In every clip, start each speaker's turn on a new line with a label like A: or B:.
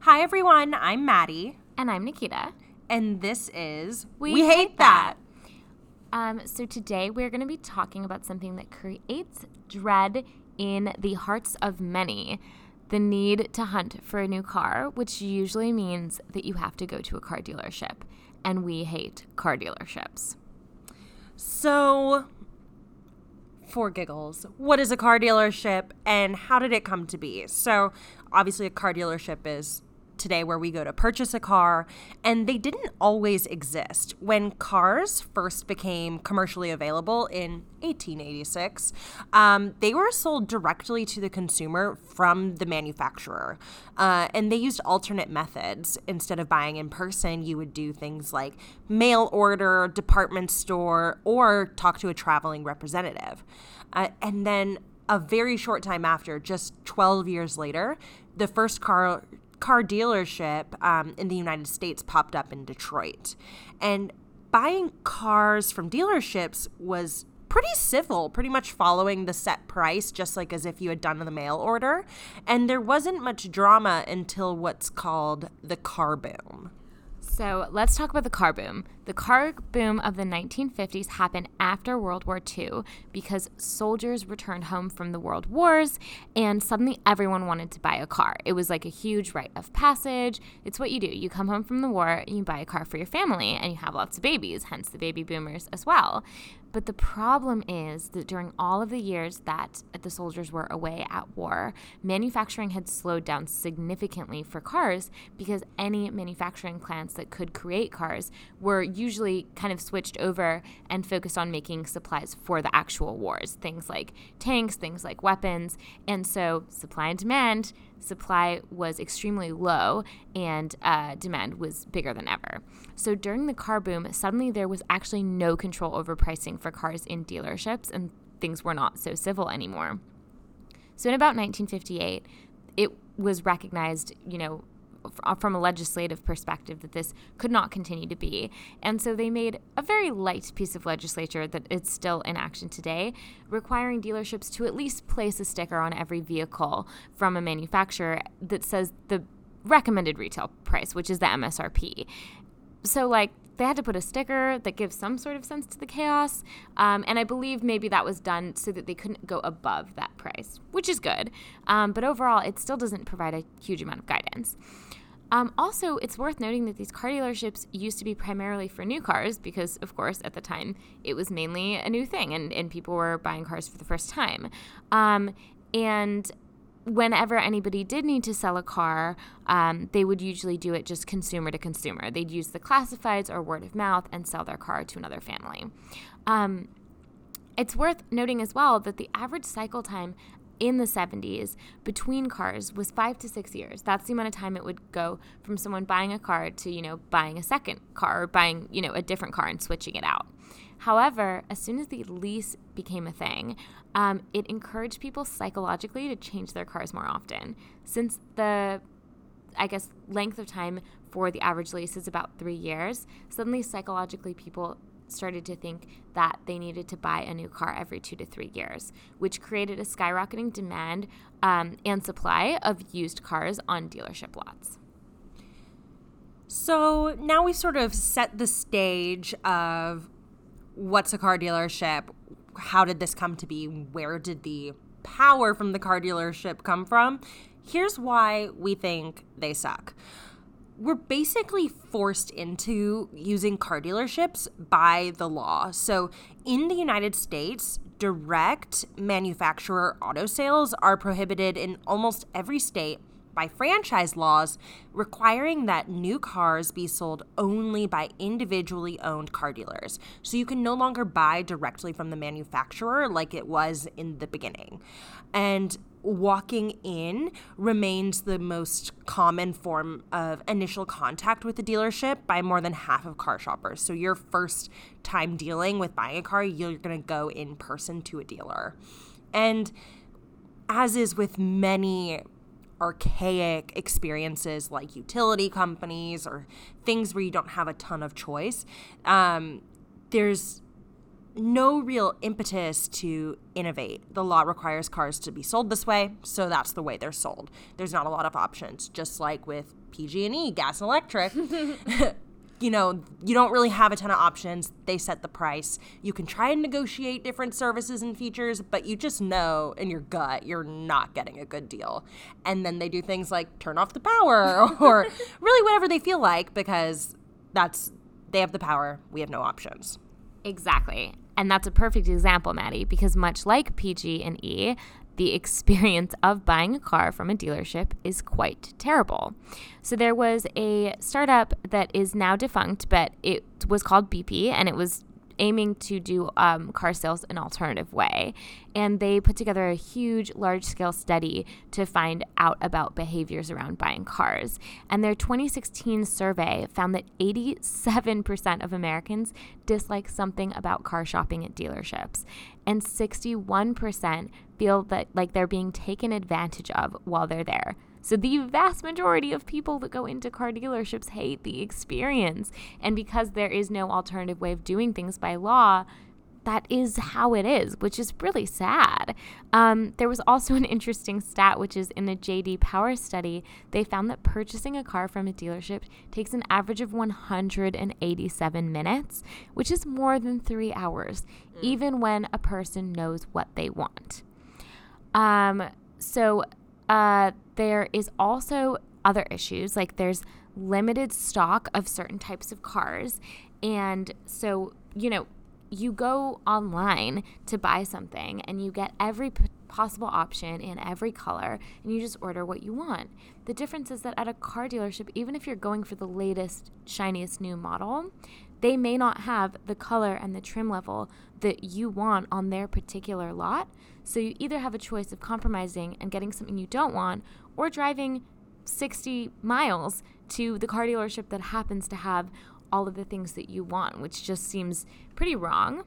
A: Hi, everyone. I'm Maddie,
B: And I'm Nikita.
A: and this is
B: We Hate That. Um, so today we're going to be talking about something that creates dread in the hearts of many the need to hunt for a new car, which usually means that you have to go to a car dealership. And we hate car dealerships.
A: So, for giggles, what is a car dealership and how did it come to be? So, obviously, a car dealership is today where we go to purchase a car, and they didn't always exist. When cars first became commercially available in 1886, um, they were sold directly to the consumer from the manufacturer. Uh, and they used alternate methods. Instead of buying in person, you would do things like mail order, department store, or talk to a traveling representative. Uh, and then a very short time after, just 12 years later, the first car car dealership um, in the United States popped up in Detroit. And buying cars from dealerships was pretty civil, pretty much following the set price, just like as if you had done the mail order. And there wasn't much drama until what's called the car boom.
B: So let's talk about the car boom. The car boom of the 1950s happened after World War II because soldiers returned home from the world wars and suddenly everyone wanted to buy a car. It was like a huge rite of passage. It's what you do. You come home from the war, you buy a car for your family, and you have lots of babies, hence the baby boomers as well. But the problem is that during all of the years that the soldiers were away at war, manufacturing had slowed down significantly for cars because any manufacturing plants that could create cars were usually kind of switched over and focused on making supplies for the actual wars, things like tanks, things like weapons. And so supply and demand supply was extremely low and uh, demand was bigger than ever. So during the car boom, suddenly there was actually no control over pricing for cars in dealerships and things were not so civil anymore. So in about 1958, it was recognized, you know, from a legislative perspective that this could not continue to be. And so they made a very light piece of legislature that it's still in action today, requiring dealerships to at least place a sticker on every vehicle from a manufacturer that says the recommended retail price, which is the MSRP. So, like, they had to put a sticker that gives some sort of sense to the chaos. Um, and I believe maybe that was done so that they couldn't go above that price, which is good. Um, but overall, it still doesn't provide a huge amount of guidance. Um, also, it's worth noting that these car dealerships used to be primarily for new cars because, of course, at the time it was mainly a new thing and, and people were buying cars for the first time. Um, and whenever anybody did need to sell a car, um, they would usually do it just consumer to consumer. They'd use the classifieds or word of mouth and sell their car to another family. Um, it's worth noting as well that the average cycle time in the 70s between cars was five to six years. That's the amount of time it would go from someone buying a car to, you know, buying a second car or buying, you know, a different car and switching it out. However, as soon as the lease became a thing, um, it encouraged people psychologically to change their cars more often. Since the, I guess, length of time for the average lease is about three years, suddenly psychologically people started to think that they needed to buy a new car every two to three years, which created a skyrocketing demand um, and supply of used cars on dealership lots.
A: So now we sort of set the stage of what's a car dealership? How did this come to be? Where did the power from the car dealership come from? Here's why we think they suck. We're basically forced into using car dealerships by the law. So, in the United States, direct manufacturer auto sales are prohibited in almost every state by franchise laws requiring that new cars be sold only by individually owned car dealers. So you can no longer buy directly from the manufacturer like it was in the beginning. And walking in remains the most common form of initial contact with the dealership by more than half of car shoppers. So your first time dealing with buying a car, you're going to go in person to a dealer. And as is with many archaic experiences like utility companies or things where you don't have a ton of choice, um, there's no real impetus to innovate. The law requires cars to be sold this way, so that's the way they're sold. There's not a lot of options, just like with PG&E, gas and electric. you know, you don't really have a ton of options. They set the price. You can try and negotiate different services and features, but you just know in your gut you're not getting a good deal. And then they do things like turn off the power or really whatever they feel like because that's they have the power, we have no options.
B: Exactly. And that's a perfect example, Maddie, because much like PG and E, the experience of buying a car from a dealership is quite terrible. So there was a startup that is now defunct, but it was called Beepi and it was aiming to do um, car sales an alternative way. And they put together a huge, large scale study to find out about behaviors around buying cars. And their 2016 survey found that 87% of Americans dislike something about car shopping at dealerships, and 61% feel that like they're being taken advantage of while they're there. So, the vast majority of people that go into car dealerships hate the experience. And because there is no alternative way of doing things by law, that is how it is, which is really sad. Um, there was also an interesting stat, which is in the JD Power study, they found that purchasing a car from a dealership takes an average of 187 minutes, which is more than three hours, mm. even when a person knows what they want. Um, so uh, there is also other issues, like there's limited stock of certain types of cars. And so, you know, you go online to buy something and you get every p- possible option in every color and you just order what you want. The difference is that at a car dealership, even if you're going for the latest, shiniest new model, they may not have the color and the trim level that you want on their particular lot. So you either have a choice of compromising and getting something you don't want or driving 60 miles to the car dealership that happens to have all of the things that you want, which just seems pretty wrong.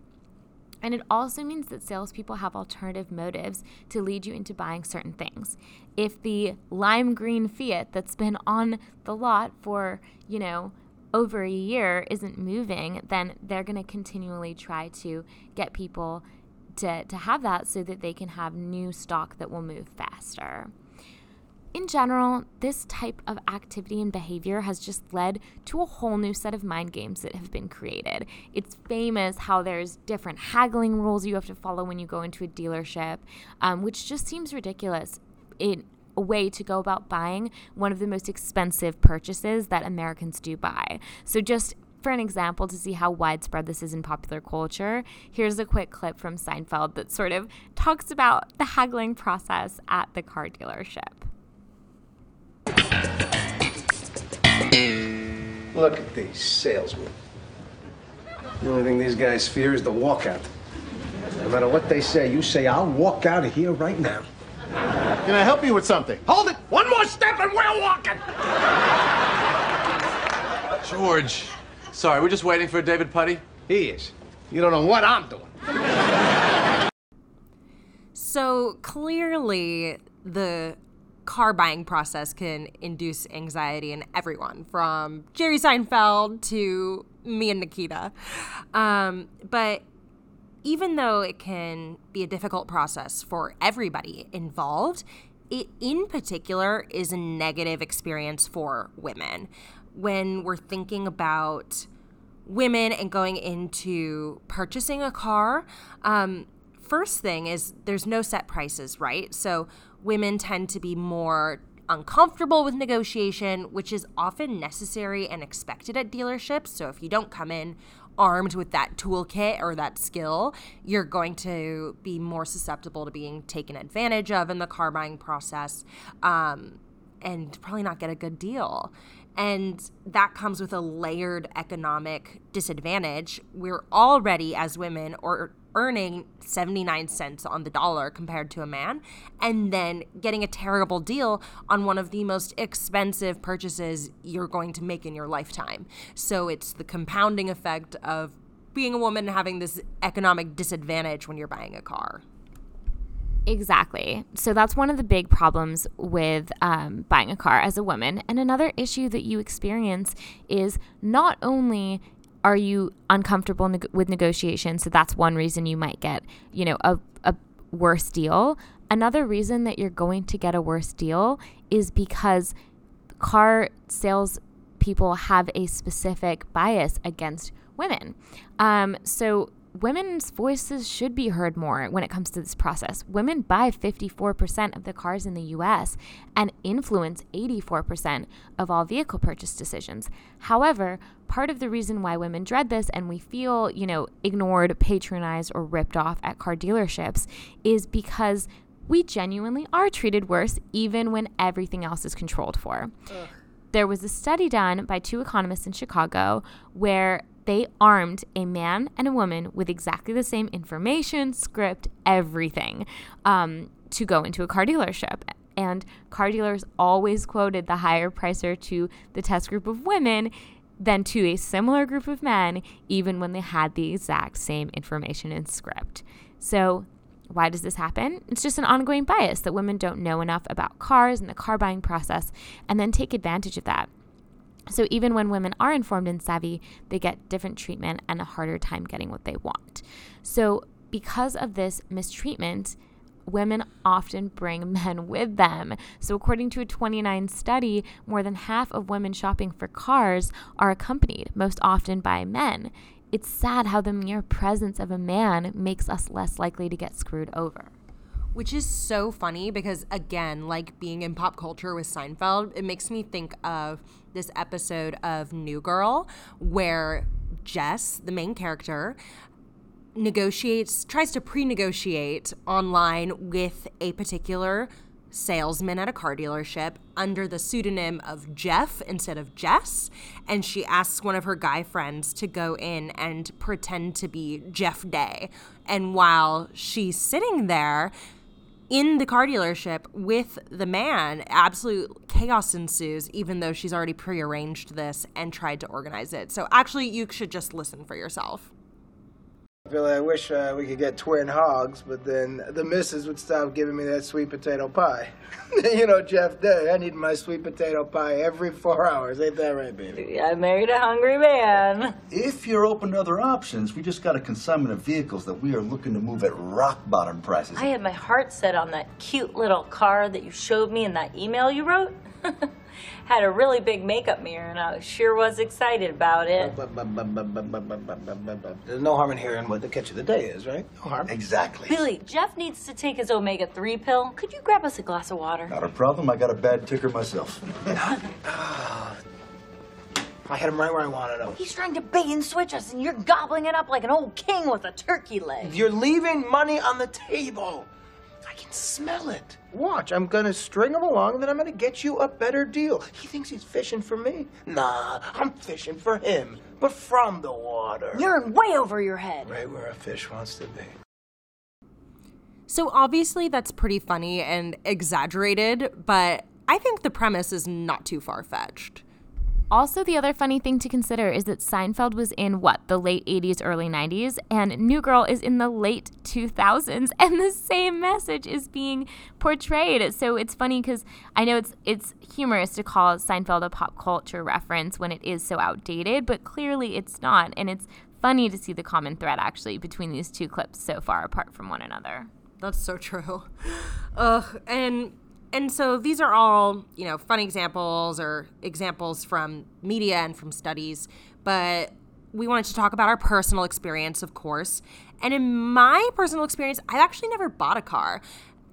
B: And it also means that salespeople have alternative motives to lead you into buying certain things. If the lime green Fiat that's been on the lot for, you know, over a year isn't moving, then they're going to continually try to get people to, to have that so that they can have new stock that will move faster. In general, this type of activity and behavior has just led to a whole new set of mind games that have been created. It's famous how there's different haggling rules you have to follow when you go into a dealership, um, which just seems ridiculous in way to go about buying one of the most expensive purchases that Americans do buy. So, just for an example to see how widespread this is in popular culture, here's a quick clip from Seinfeld that sort of talks about the haggling process at the car dealership.
C: Look at these salesmen. The only thing these guys fear is the walkout. No matter what they say, you say, I'll walk out of here right now.
D: Can I help you with something?
C: Hold it! One more step and we're walking!
E: George, sorry, we're just waiting for David Puddy.
C: He is. You don't know what I'm doing.
A: So clearly, the car buying process can induce anxiety in everyone, from Jerry Seinfeld to me and Nikita. Um, but even though it can be a difficult process for everybody involved, it in particular is a negative experience for women. When we're thinking about women and going into purchasing a car, um, first thing is there's no set prices, right? So women tend to be more uncomfortable with negotiation, which is often necessary and expected at dealerships. So if you don't come in armed with that toolkit or that skill, you're going to be more susceptible to being taken advantage of in the car buying process um, and probably not get a good deal. And that comes with a layered economic disadvantage. We're already, as women, or earning 79 cents on the dollar compared to a man, and then getting a terrible deal on one of the most expensive purchases you're going to make in your lifetime. So it's the compounding effect of being a woman having this economic disadvantage when you're buying a car.
B: Exactly. So that's one of the big problems with um, buying a car as a woman. And another issue that you experience is not only are you uncomfortable with negotiations? So that's one reason you might get, you know, a, a worse deal. Another reason that you're going to get a worse deal is because car sales people have a specific bias against women. Um, so women's voices should be heard more when it comes to this process. Women buy 54% of the cars in the US and influence 84% of all vehicle purchase decisions. However, part of the reason why women dread this and we feel, you know, ignored, patronized, or ripped off at car dealerships is because we genuinely are treated worse even when everything else is controlled for. Ugh. There was a study done by two economists in Chicago where they armed a man and a woman with exactly the same information, script, everything um, to go into a car dealership. And car dealers always quoted the higher pricer to the test group of women than to a similar group of men, even when they had the exact same information and script. So, why does this happen? It's just an ongoing bias that women don't know enough about cars and the car buying process and then take advantage of that. So even when women are informed and savvy, they get different treatment and a harder time getting what they want. So because of this mistreatment, women often bring men with them. So, according to a 29 study, more than half of women shopping for cars are accompanied, most often by men. It's sad how the mere presence of a man makes us less likely to get screwed over.
A: Which is so funny because, again, like being in pop culture with Seinfeld, it makes me think of this episode of New Girl where Jess, the main character, negotiates, tries to pre negotiate online with a particular salesman at a car dealership under the pseudonym of Jeff instead of Jess. And she asks one of her guy friends to go in and pretend to be Jeff Day. And while she's sitting there, in the car dealership with the man, absolute chaos ensues, even though she's already prearranged this and tried to organize it. So actually, you should just listen for yourself.
F: Billy, I wish uh, we could get twin hogs, but then the missus would stop giving me that sweet potato pie. you know, Jeff Day, I need my sweet potato pie every four hours. Ain't that right, baby?
G: I married a hungry man.
H: If you're open to other options, we just got a consignment of vehicles that we are looking to move at rock bottom prices.
G: I had my heart set on that cute little car that you showed me in that email you wrote. had a really big makeup mirror, and I sure was excited about it.
F: There's no harm in hearing what the catch of the day is, right? No harm.
H: Exactly.
G: Billy, Jeff needs to take his omega 3 pill. Could you grab us a glass of water?
H: Not a problem. I got a bad ticker myself.
F: I hit him right where I wanted him.
G: He's trying to bait and switch us, and you're gobbling it up like an old king with a turkey leg.
F: You're leaving money on the table. I can smell it. Watch, I'm gonna string him along, and then I'm gonna get you a better deal. He thinks he's fishing for me. Nah, I'm fishing for him, but from the water.
G: You're way over your head.
F: Right where a fish wants to be.
A: So obviously that's pretty funny and exaggerated, but I think the premise is not too far fetched.
B: Also, the other funny thing to consider is that Seinfeld was in what, the late 80s, early 90s, and New Girl is in the late 2000s, and the same message is being portrayed. So it's funny because I know it's it's humorous to call Seinfeld a pop culture reference when it is so outdated, but clearly it's not. And it's funny to see the common thread actually between these two clips so far apart from one another.
A: That's so true. Ugh, and and so these are all, you know, fun examples or examples from media and from studies, but we wanted to talk about our personal experience, of course. And in my personal experience, I've actually never bought a car.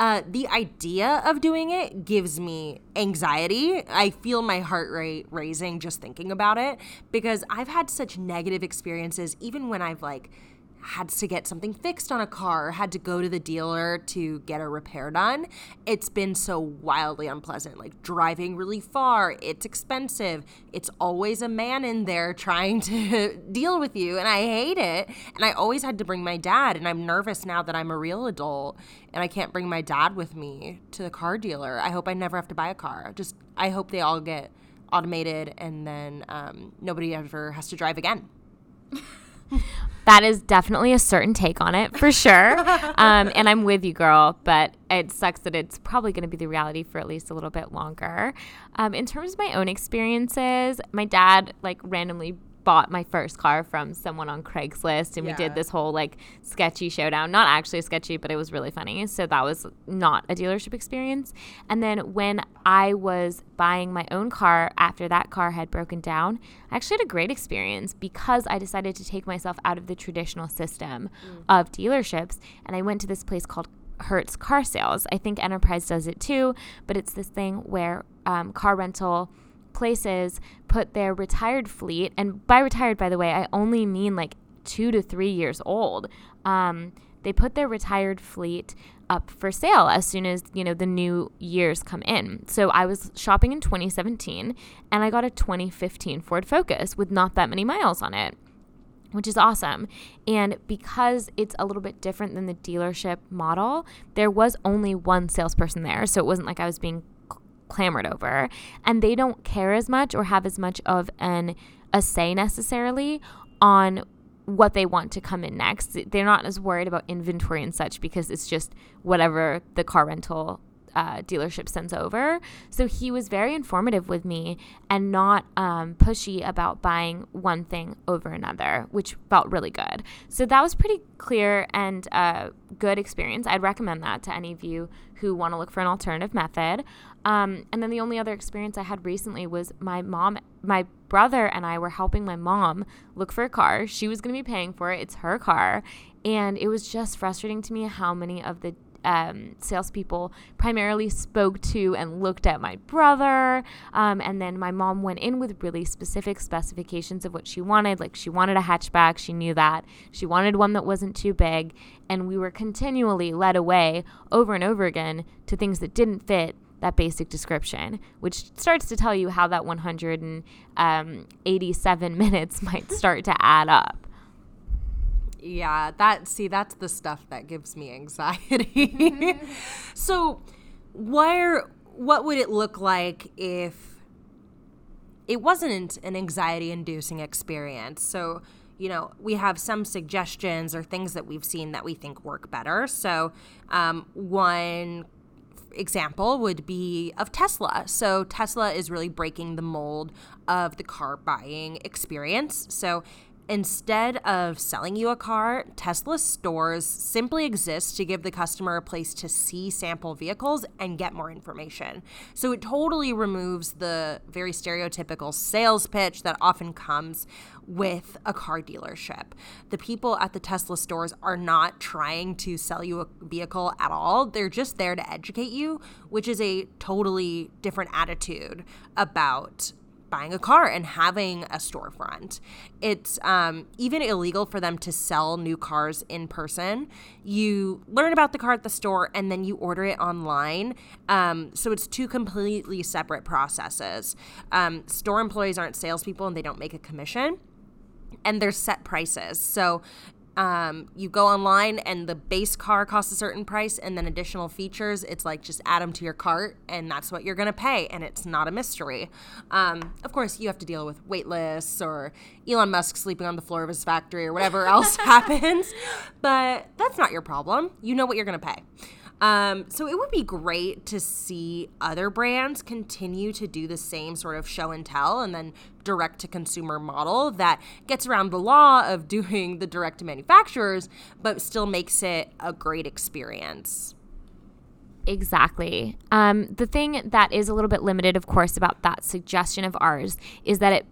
A: Uh, the idea of doing it gives me anxiety. I feel my heart rate raising just thinking about it because I've had such negative experiences, even when I've like had to get something fixed on a car, had to go to the dealer to get a repair done. It's been so wildly unpleasant. Like driving really far, it's expensive. It's always a man in there trying to deal with you, and I hate it. And I always had to bring my dad, and I'm nervous now that I'm a real adult and I can't bring my dad with me to the car dealer. I hope I never have to buy a car. Just I hope they all get automated and then um, nobody ever has to drive again.
B: that is definitely a certain take on it for sure. um, and I'm with you, girl, but it sucks that it's probably going to be the reality for at least a little bit longer. Um, in terms of my own experiences, my dad like randomly bought my first car from someone on Craigslist and we did this whole like sketchy showdown. Not actually sketchy, but it was really funny. So that was not a dealership experience. And then when I was buying my own car after that car had broken down, I actually had a great experience because I decided to take myself out of the traditional system of dealerships and I went to this place called Hertz Car Sales. I think Enterprise does it too, but it's this thing where um, car rental places put their retired fleet, and by retired, by the way, I only mean like two to three years old. Um, they put their retired fleet up for sale as soon as you know the new years come in. So I was shopping in 2017, and I got a 2015 Ford Focus with not that many miles on it which is awesome. And because it's a little bit different than the dealership model, there was only one salesperson there. So it wasn't like I was being clamored over. And they don't care as much or have as much of an a say necessarily on what they want to come in next. They're not as worried about inventory and such because it's just whatever the car rental uh, dealership sends over. So he was very informative with me and not um, pushy about buying one thing over another, which felt really good. So that was pretty clear and uh, good experience. I'd recommend that to any of you who want to look for an alternative method. Um, and then the only other experience I had recently was my mom, my brother, and I were helping my mom look for a car. She was going to be paying for it. It's her car. And it was just frustrating to me how many of the um, salespeople primarily spoke to and looked at my brother. Um, and then my mom went in with really specific specifications of what she wanted. Like she wanted a hatchback, she knew that. She wanted one that wasn't too big. And we were continually led away over and over again to things that didn't fit that basic description, which starts to tell you how that 187 minutes might start to add up.
A: Yeah, that see that's the stuff that gives me anxiety. so, where what would it look like if it wasn't an anxiety inducing experience? So, you know, we have some suggestions or things that we've seen that we think work better. So, um, one example would be of Tesla. So Tesla is really breaking the mold of the car buying experience. So instead of selling you a car, Tesla stores simply exist to give the customer a place to see sample vehicles and get more information. So it totally removes the very stereotypical sales pitch that often comes with a car dealership. The people at the Tesla stores are not trying to sell you a vehicle at all. They're just there to educate you, which is a totally different attitude about buying a car and having a storefront. It's um, even illegal for them to sell new cars in person. You learn about the car at the store and then you order it online. Um, so it's two completely separate processes. Um, store employees aren't salespeople and they don't make a commission and there's set prices. So um, you go online and the base car costs a certain price, and then additional features, it's like just add them to your cart, and that's what you're gonna pay, and it's not a mystery. Um, of course, you have to deal with wait lists or Elon Musk sleeping on the floor of his factory or whatever else happens, but that's not your problem. You know what you're gonna pay. Um, so it would be great to see other brands continue to do the same sort of show and tell and then direct to consumer model that gets around the law of doing the direct to manufacturers, but still makes it a great experience.
B: Exactly. Um, the thing that is a little bit limited, of course, about that suggestion of ours is that it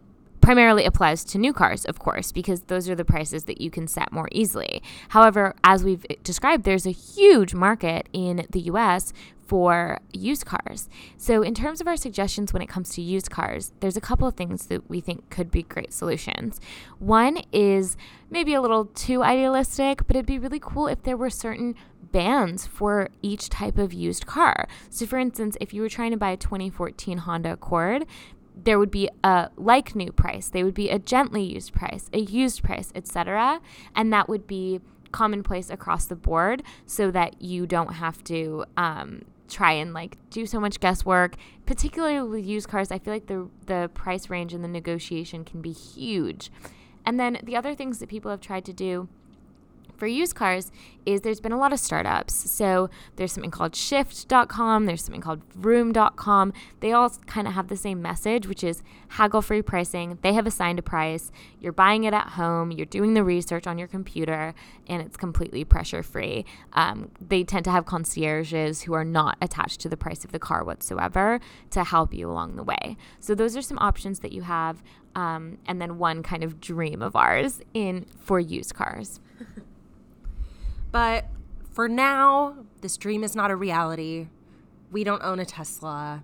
B: primarily applies to new cars, of course, because those are the prices that you can set more easily. However, as we've described, there's a huge market in the US for used cars. So, in terms of our suggestions when it comes to used cars, there's a couple of things that we think could be great solutions. One is maybe a little too idealistic, but it'd be really cool if there were certain bands for each type of used car. So, for instance, if you were trying to buy a 2014 Honda Accord, there would be a like new price, they would be a gently used price, a used price, etc. And that would be commonplace across the board so that you don't have to um, try and like do so much guesswork. Particularly with used cars i feel like the the price range and the negotiation can be huge. And then the other things that people have tried to do for used cars is there's been a lot of startups. So there's something called shift.com, there's something called Vroom.com. They all kind of have the same message, which is haggle free pricing. They have assigned a price. You're buying it at home, you're doing the research on your computer, and it's completely pressure free. Um, they tend to have concierges who are not attached to the price of the car whatsoever to help you along the way. So those are some options that you have. Um, and then one kind of dream of ours in for used cars.
A: But for now, this dream is not a reality. We don't own a Tesla.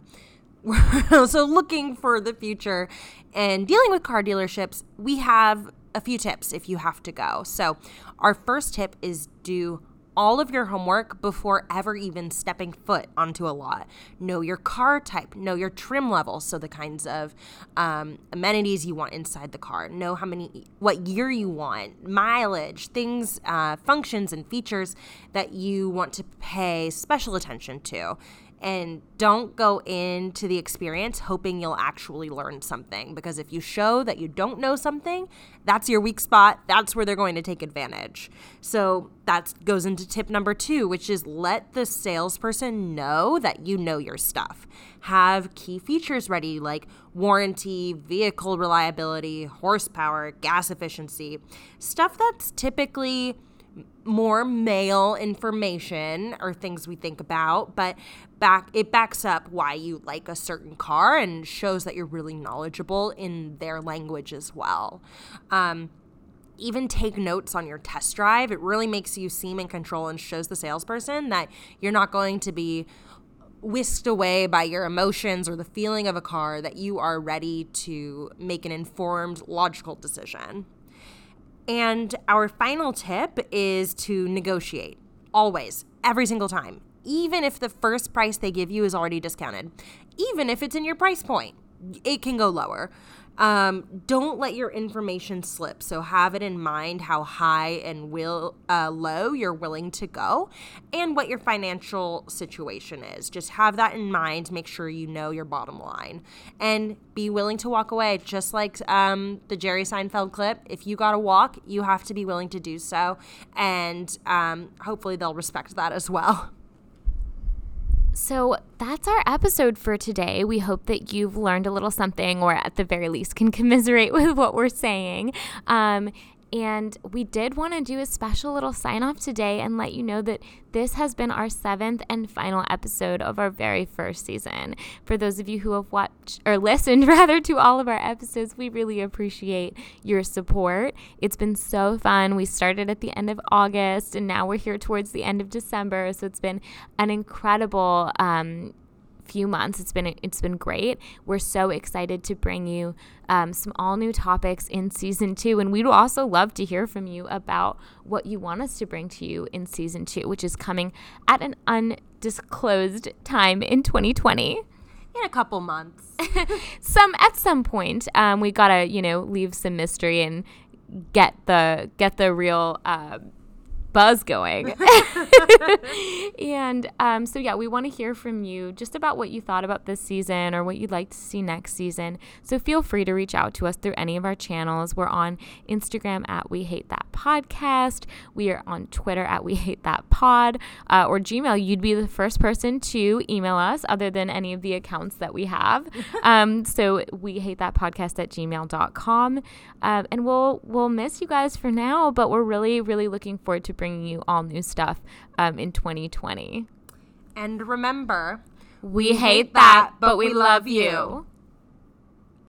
A: so, looking for the future and dealing with car dealerships, we have a few tips if you have to go. So, our first tip is do all of your homework before ever even stepping foot onto a lot. Know your car type, know your trim level, so the kinds of um, amenities you want inside the car. Know how many, what year you want, mileage, things, uh, functions, and features that you want to pay special attention to and don't go into the experience hoping you'll actually learn something because if you show that you don't know something that's your weak spot that's where they're going to take advantage. So that goes into tip number two which is let the salesperson know that you know your stuff. Have key features ready like warranty vehicle reliability horsepower gas efficiency. Stuff that's typically more male information or things we think about, but back it backs up why you like a certain car and shows that you're really knowledgeable in their language as well. Um, even take notes on your test drive. It really makes you seem in control and shows the salesperson that you're not going to be whisked away by your emotions or the feeling of a car, that you are ready to make an informed, logical decision. And our final tip is to negotiate always, every single time, even if the first price they give you is already discounted, even if it's in your price point, it can go lower. Um, don't let your information slip. So have it in mind how high and will uh, low you're willing to go, and what your financial situation is. Just have that in mind. Make sure you know your bottom line, and be willing to walk away. Just like um, the Jerry Seinfeld clip, if you got to walk, you have to be willing to do so, and um, hopefully they'll respect that as well.
B: So that's our episode for today. We hope that you've learned a little something, or at the very least, can commiserate with what we're saying. Um, and we did want to do a special little sign off today and let you know that this has been our seventh and final episode of our very first season. For those of you who have watched or listened rather to all of our episodes, we really appreciate your support. It's been so fun. We started at the end of August and now we're here towards the end of December. So it's been an incredible um, few months. It's been it's been great. We're so excited to bring you um, some all new topics in season two, and we'd also love to hear from you about what you want us to bring to you in season two, which is coming at an undisclosed time in 2020
A: in a couple months.
B: some at some point, um, we gotta you know leave some mystery and get the get the real. Uh, buzz going. and um, so, yeah, we want to hear from you just about what you thought about this season or what you'd like to see next season. So, feel free to reach out to us through any of our channels. We're on Instagram at We Hate That Podcast. We are on Twitter at We Hate That Pod uh, or Gmail. You'd be the first person to email us other than any of the accounts that we have. um, so, We Hate That Podcast at gmail.com. Uh, and we'll, we'll miss you guys for now, but we're really, really looking forward to bringing you all new stuff um, in 2020.
A: And remember,
B: we hate that, but we love you.